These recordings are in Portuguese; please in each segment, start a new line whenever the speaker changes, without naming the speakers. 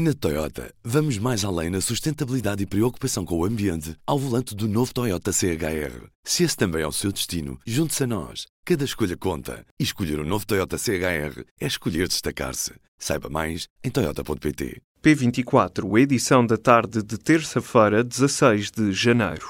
Na Toyota, vamos mais além na sustentabilidade e preocupação com o ambiente ao volante do novo Toyota CHR. Se esse também é o seu destino, junte-se a nós. Cada escolha conta. E escolher o um novo Toyota CHR é escolher destacar-se. Saiba mais em Toyota.pt.
P24, edição da tarde de terça-feira, 16 de janeiro.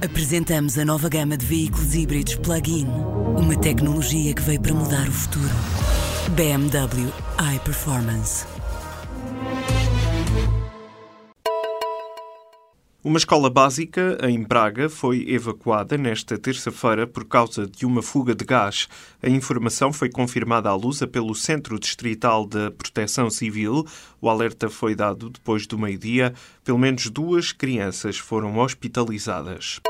Apresentamos a nova gama de veículos híbridos plug-in. Uma tecnologia que veio para mudar o futuro. BMW iPerformance.
Uma escola básica em Braga foi evacuada nesta terça-feira por causa de uma fuga de gás. A informação foi confirmada à Lusa pelo Centro Distrital de Proteção Civil. O alerta foi dado depois do meio-dia. Pelo menos duas crianças foram hospitalizadas.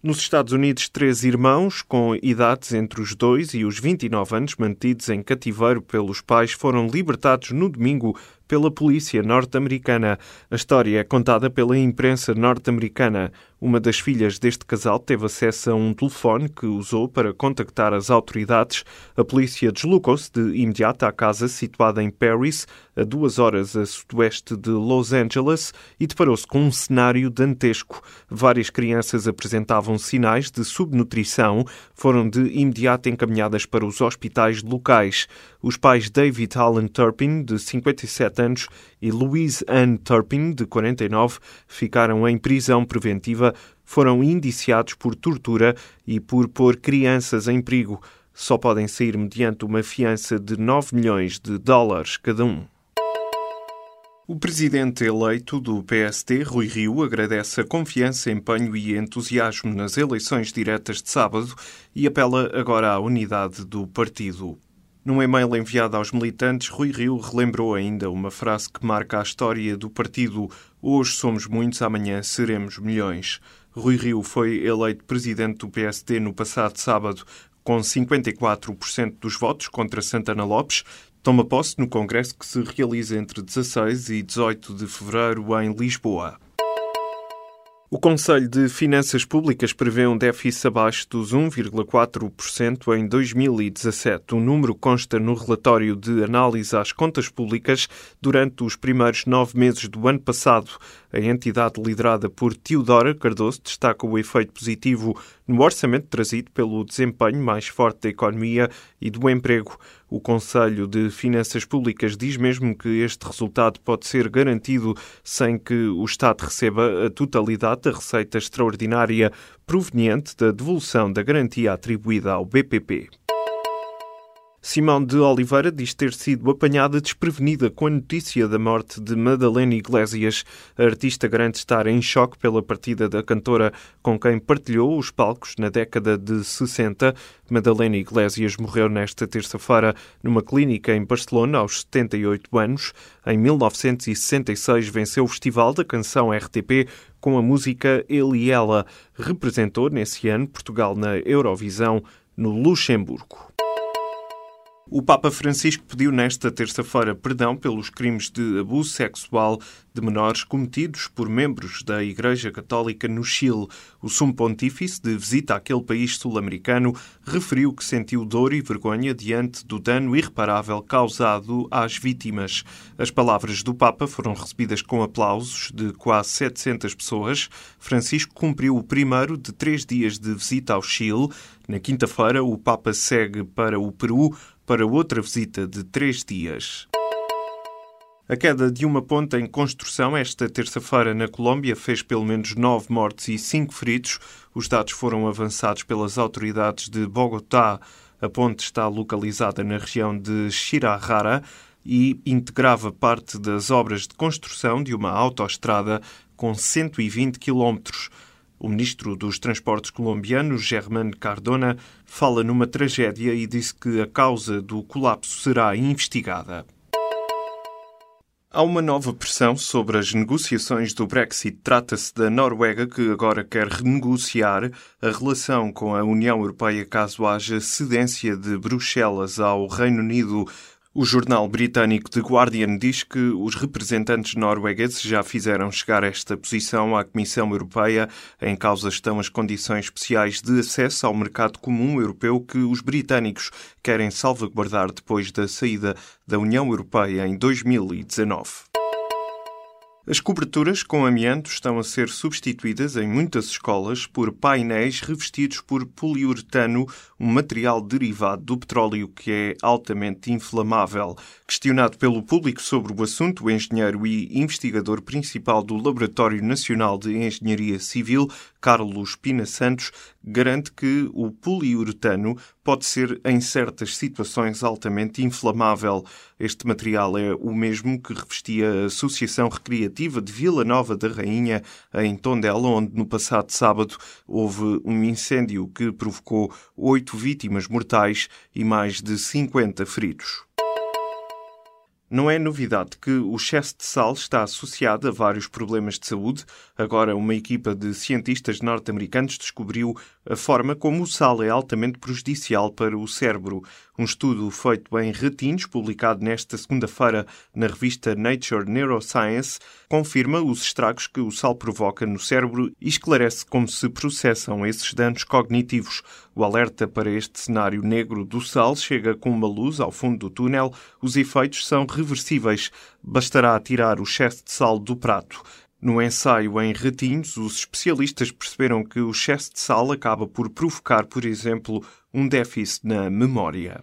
Nos Estados Unidos, três irmãos com idades entre os 2 e os 29 anos, mantidos em cativeiro pelos pais, foram libertados no domingo pela polícia norte-americana. A história é contada pela imprensa norte-americana. Uma das filhas deste casal teve acesso a um telefone que usou para contactar as autoridades. A polícia deslocou-se de imediato à casa situada em Paris, a duas horas a sudoeste de Los Angeles, e deparou-se com um cenário dantesco. Várias crianças apresentavam sinais de subnutrição, foram de imediato encaminhadas para os hospitais locais. Os pais David Allen Turpin, de 57 anos, e Louise Ann Turpin, de 49, ficaram em prisão preventiva, foram indiciados por tortura e por pôr crianças em perigo. Só podem sair mediante uma fiança de 9 milhões de dólares cada um. O presidente eleito do PST, Rui Rio, agradece a confiança, empenho e entusiasmo nas eleições diretas de sábado e apela agora à unidade do partido. Num e-mail enviado aos militantes, Rui Rio relembrou ainda uma frase que marca a história do partido: Hoje somos muitos, amanhã seremos milhões. Rui Rio foi eleito presidente do PSD no passado sábado com 54% dos votos contra Santana Lopes. Toma posse no congresso que se realiza entre 16 e 18 de fevereiro em Lisboa. O Conselho de Finanças Públicas prevê um déficit abaixo dos 1,4% em 2017. O número consta no relatório de análise às contas públicas durante os primeiros nove meses do ano passado. A entidade liderada por Teodora Cardoso destaca o efeito positivo no orçamento trazido pelo desempenho mais forte da economia e do emprego. O Conselho de Finanças Públicas diz mesmo que este resultado pode ser garantido sem que o Estado receba a totalidade da receita extraordinária proveniente da devolução da garantia atribuída ao BPP. Simão de Oliveira diz ter sido apanhada desprevenida com a notícia da morte de Madalena Iglesias. A artista garante estar em choque pela partida da cantora com quem partilhou os palcos na década de 60. Madalena Iglesias morreu nesta terça-feira numa clínica em Barcelona aos 78 anos. Em 1966 venceu o Festival da Canção RTP com a música Ele e Ela. Representou nesse ano Portugal na Eurovisão no Luxemburgo. O Papa Francisco pediu nesta terça-feira perdão pelos crimes de abuso sexual de menores cometidos por membros da Igreja Católica no Chile. O sumo pontífice, de visita àquele país sul-americano, referiu que sentiu dor e vergonha diante do dano irreparável causado às vítimas. As palavras do Papa foram recebidas com aplausos de quase 700 pessoas. Francisco cumpriu o primeiro de três dias de visita ao Chile. Na quinta-feira, o Papa segue para o Peru para outra visita de três dias. A queda de uma ponte em construção esta terça-feira na Colômbia fez pelo menos nove mortes e cinco feridos. Os dados foram avançados pelas autoridades de Bogotá. A ponte está localizada na região de Chirarrara e integrava parte das obras de construção de uma autoestrada com 120 quilómetros. O ministro dos Transportes colombiano, Germán Cardona, fala numa tragédia e disse que a causa do colapso será investigada. Há uma nova pressão sobre as negociações do Brexit. Trata-se da Noruega, que agora quer renegociar a relação com a União Europeia caso haja cedência de Bruxelas ao Reino Unido. O jornal britânico The Guardian diz que os representantes noruegueses já fizeram chegar esta posição à Comissão Europeia. Em causa estão as condições especiais de acesso ao mercado comum europeu que os britânicos querem salvaguardar depois da saída da União Europeia em 2019. As coberturas com amianto estão a ser substituídas em muitas escolas por painéis revestidos por poliuretano, um material derivado do petróleo que é altamente inflamável. Questionado pelo público sobre o assunto, o engenheiro e investigador principal do Laboratório Nacional de Engenharia Civil, Carlos Pina Santos, garante que o poliuretano pode ser, em certas situações, altamente inflamável. Este material é o mesmo que revestia a Associação Recreativa de Vila Nova da Rainha, em Tondela, onde no passado sábado houve um incêndio que provocou oito vítimas mortais e mais de 50 feridos. Não é novidade que o excesso de sal está associado a vários problemas de saúde. Agora, uma equipa de cientistas norte-americanos descobriu a forma como o sal é altamente prejudicial para o cérebro. Um estudo feito em ratinhos, publicado nesta segunda-feira na revista Nature Neuroscience, confirma os estragos que o sal provoca no cérebro e esclarece como se processam esses danos cognitivos. O alerta para este cenário negro do sal chega com uma luz ao fundo do túnel. Os efeitos são reversíveis. Bastará tirar o excesso de sal do prato. No ensaio em ratinhos, os especialistas perceberam que o excesso de sal acaba por provocar, por exemplo, um déficit na memória.